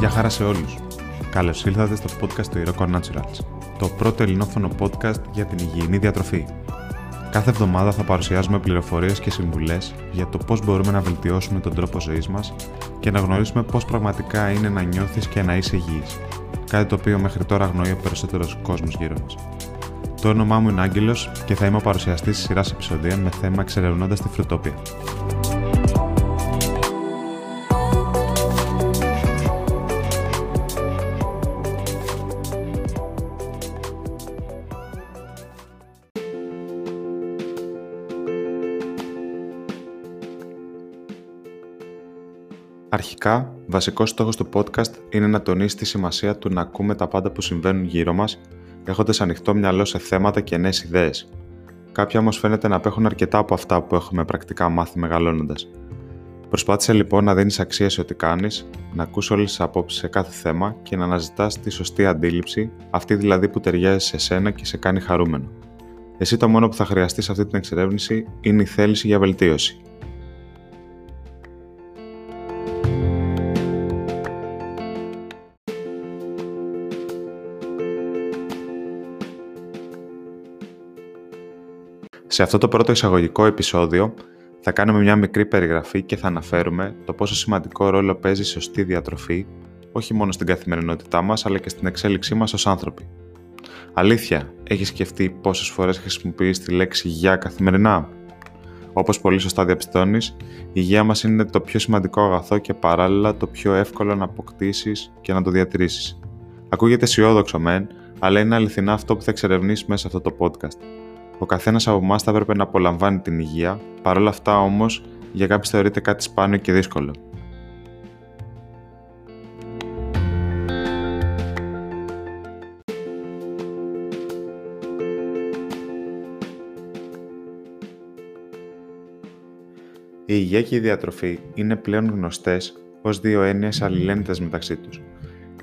Γεια χαρά σε όλους. Καλώς ήλθατε στο podcast του Iroko Naturals, το πρώτο ελληνόφωνο podcast για την υγιεινή διατροφή. Κάθε εβδομάδα θα παρουσιάζουμε πληροφορίες και συμβουλές για το πώς μπορούμε να βελτιώσουμε τον τρόπο ζωής μας και να γνωρίσουμε πώς πραγματικά είναι να νιώθεις και να είσαι υγιής. Κάτι το οποίο μέχρι τώρα αγνοεί ο περισσότερος κόσμος γύρω μας. Το όνομά μου είναι Άγγελος και θα είμαι ο παρουσιαστής της σειράς επεισοδίων με θέμα εξερευνώντας τη φρουτόπια. Αρχικά, βασικός στόχος του podcast είναι να τονίσει τη σημασία του να ακούμε τα πάντα που συμβαίνουν γύρω μας, έχοντας ανοιχτό μυαλό σε θέματα και νέες ιδέες. Κάποιοι όμως φαίνεται να απέχουν αρκετά από αυτά που έχουμε πρακτικά μάθει μεγαλώνοντας. Προσπάθησε λοιπόν να δίνεις αξία σε ό,τι κάνεις, να ακούς όλες τις απόψεις σε κάθε θέμα και να αναζητάς τη σωστή αντίληψη, αυτή δηλαδή που ταιριάζει σε σένα και σε κάνει χαρούμενο. Εσύ το μόνο που θα χρειαστείς σε αυτή την εξερεύνηση είναι η θέληση για βελτίωση. Σε αυτό το πρώτο εισαγωγικό επεισόδιο θα κάνουμε μια μικρή περιγραφή και θα αναφέρουμε το πόσο σημαντικό ρόλο παίζει η σωστή διατροφή όχι μόνο στην καθημερινότητά μας αλλά και στην εξέλιξή μας ως άνθρωποι. Αλήθεια, έχεις σκεφτεί πόσες φορές χρησιμοποιείς τη λέξη «για» καθημερινά; Όπως πολύ σωστά διαπιστώνεις, η υγεία μας είναι το πιο σημαντικό αγαθό και παράλληλα το πιο εύκολο να αποκτήσεις και να το διατηρήσεις. Ακούγεται αισιόδοξο μεν, αλλά είναι αληθινά αυτό που θα εξερευνήσεις μέσα σε αυτό το podcast. Ο καθένας από εμάς θα έπρεπε να απολαμβάνει την υγεία, παρόλα αυτά όμως για κάποιους θεωρείται κάτι σπάνιο και δύσκολο. Η υγεία και η διατροφή είναι πλέον γνωστές ως δύο έννοιες αλληλένδετες μεταξύ τους.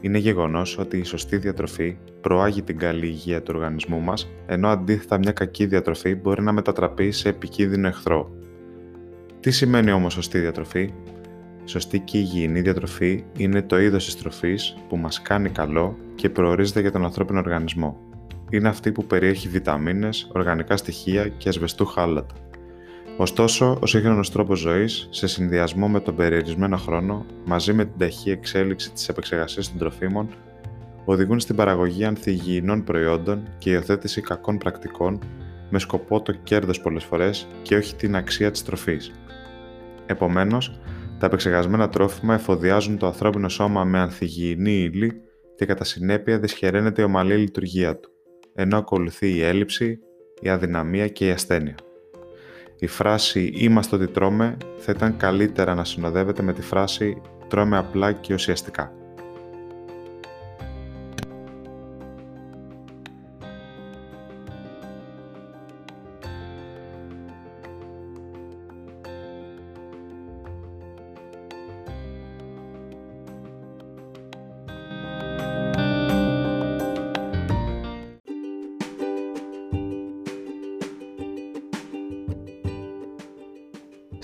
Είναι γεγονός ότι η σωστή διατροφή προάγει την καλή υγεία του οργανισμού μας, ενώ αντίθετα μια κακή διατροφή μπορεί να μετατραπεί σε επικίνδυνο εχθρό. Τι σημαίνει όμως σωστή διατροφή; Σωστή και υγιεινή διατροφή είναι το είδος της τροφής που μας κάνει καλό και προορίζεται για τον ανθρώπινο οργανισμό. Είναι αυτή που περιέχει βιταμίνες, οργανικά στοιχεία και ασβεστού χάλατα. Ωστόσο, ο σύγχρονος τρόπος ζωής, σε συνδυασμό με τον περιορισμένο χρόνο, μαζί με την ταχύ εξέλιξη της επεξεργασίας των τροφίμων, οδηγούν στην παραγωγή ανθυγιεινών προϊόντων και υιοθέτηση κακών πρακτικών με σκοπό το κέρδος πολλές φορές και όχι την αξία της τροφής. Επομένως, τα επεξεργασμένα τρόφιμα εφοδιάζουν το ανθρώπινο σώμα με ανθυγιεινή ύλη και κατά συνέπεια δυσχεραίνεται η ομαλή λειτουργία του, ενώ ακολουθεί η έλλειψη, η αδυναμία και η ασθένεια. Η φράση «Είμαστε ό,τι τρώμε» θα ήταν καλύτερα να συνοδεύεται με τη φράση «Τρώμε απλά και ουσιαστικά».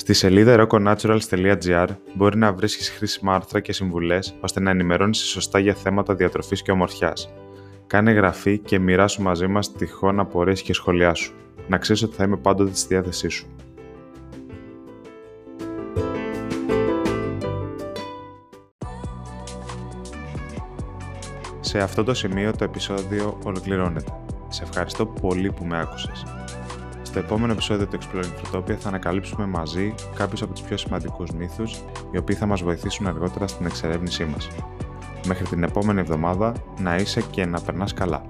Στη σελίδα roconaturals.gr μπορεί να βρίσκεις χρήσιμα άρθρα και συμβουλές ώστε να ενημερώνεις σωστά για θέματα διατροφής και ομορφιάς. Κάνε εγγραφή και μοιράσου μαζί μας τυχόν απορίες και σχόλιά σου. Να ξέρεις ότι θα είμαι πάντοτε στη διάθεσή σου. Σε αυτό το σημείο το επεισόδιο ολοκληρώνεται. Σε ευχαριστώ πολύ που με άκουσες. Στο επόμενο επεισόδιο του Exploring Fruitopia θα ανακαλύψουμε μαζί κάποιους από τους πιο σημαντικούς μύθους, οι οποίοι θα μας βοηθήσουν αργότερα στην εξερεύνησή μας. Μέχρι την επόμενη εβδομάδα να είσαι και να περνάς καλά.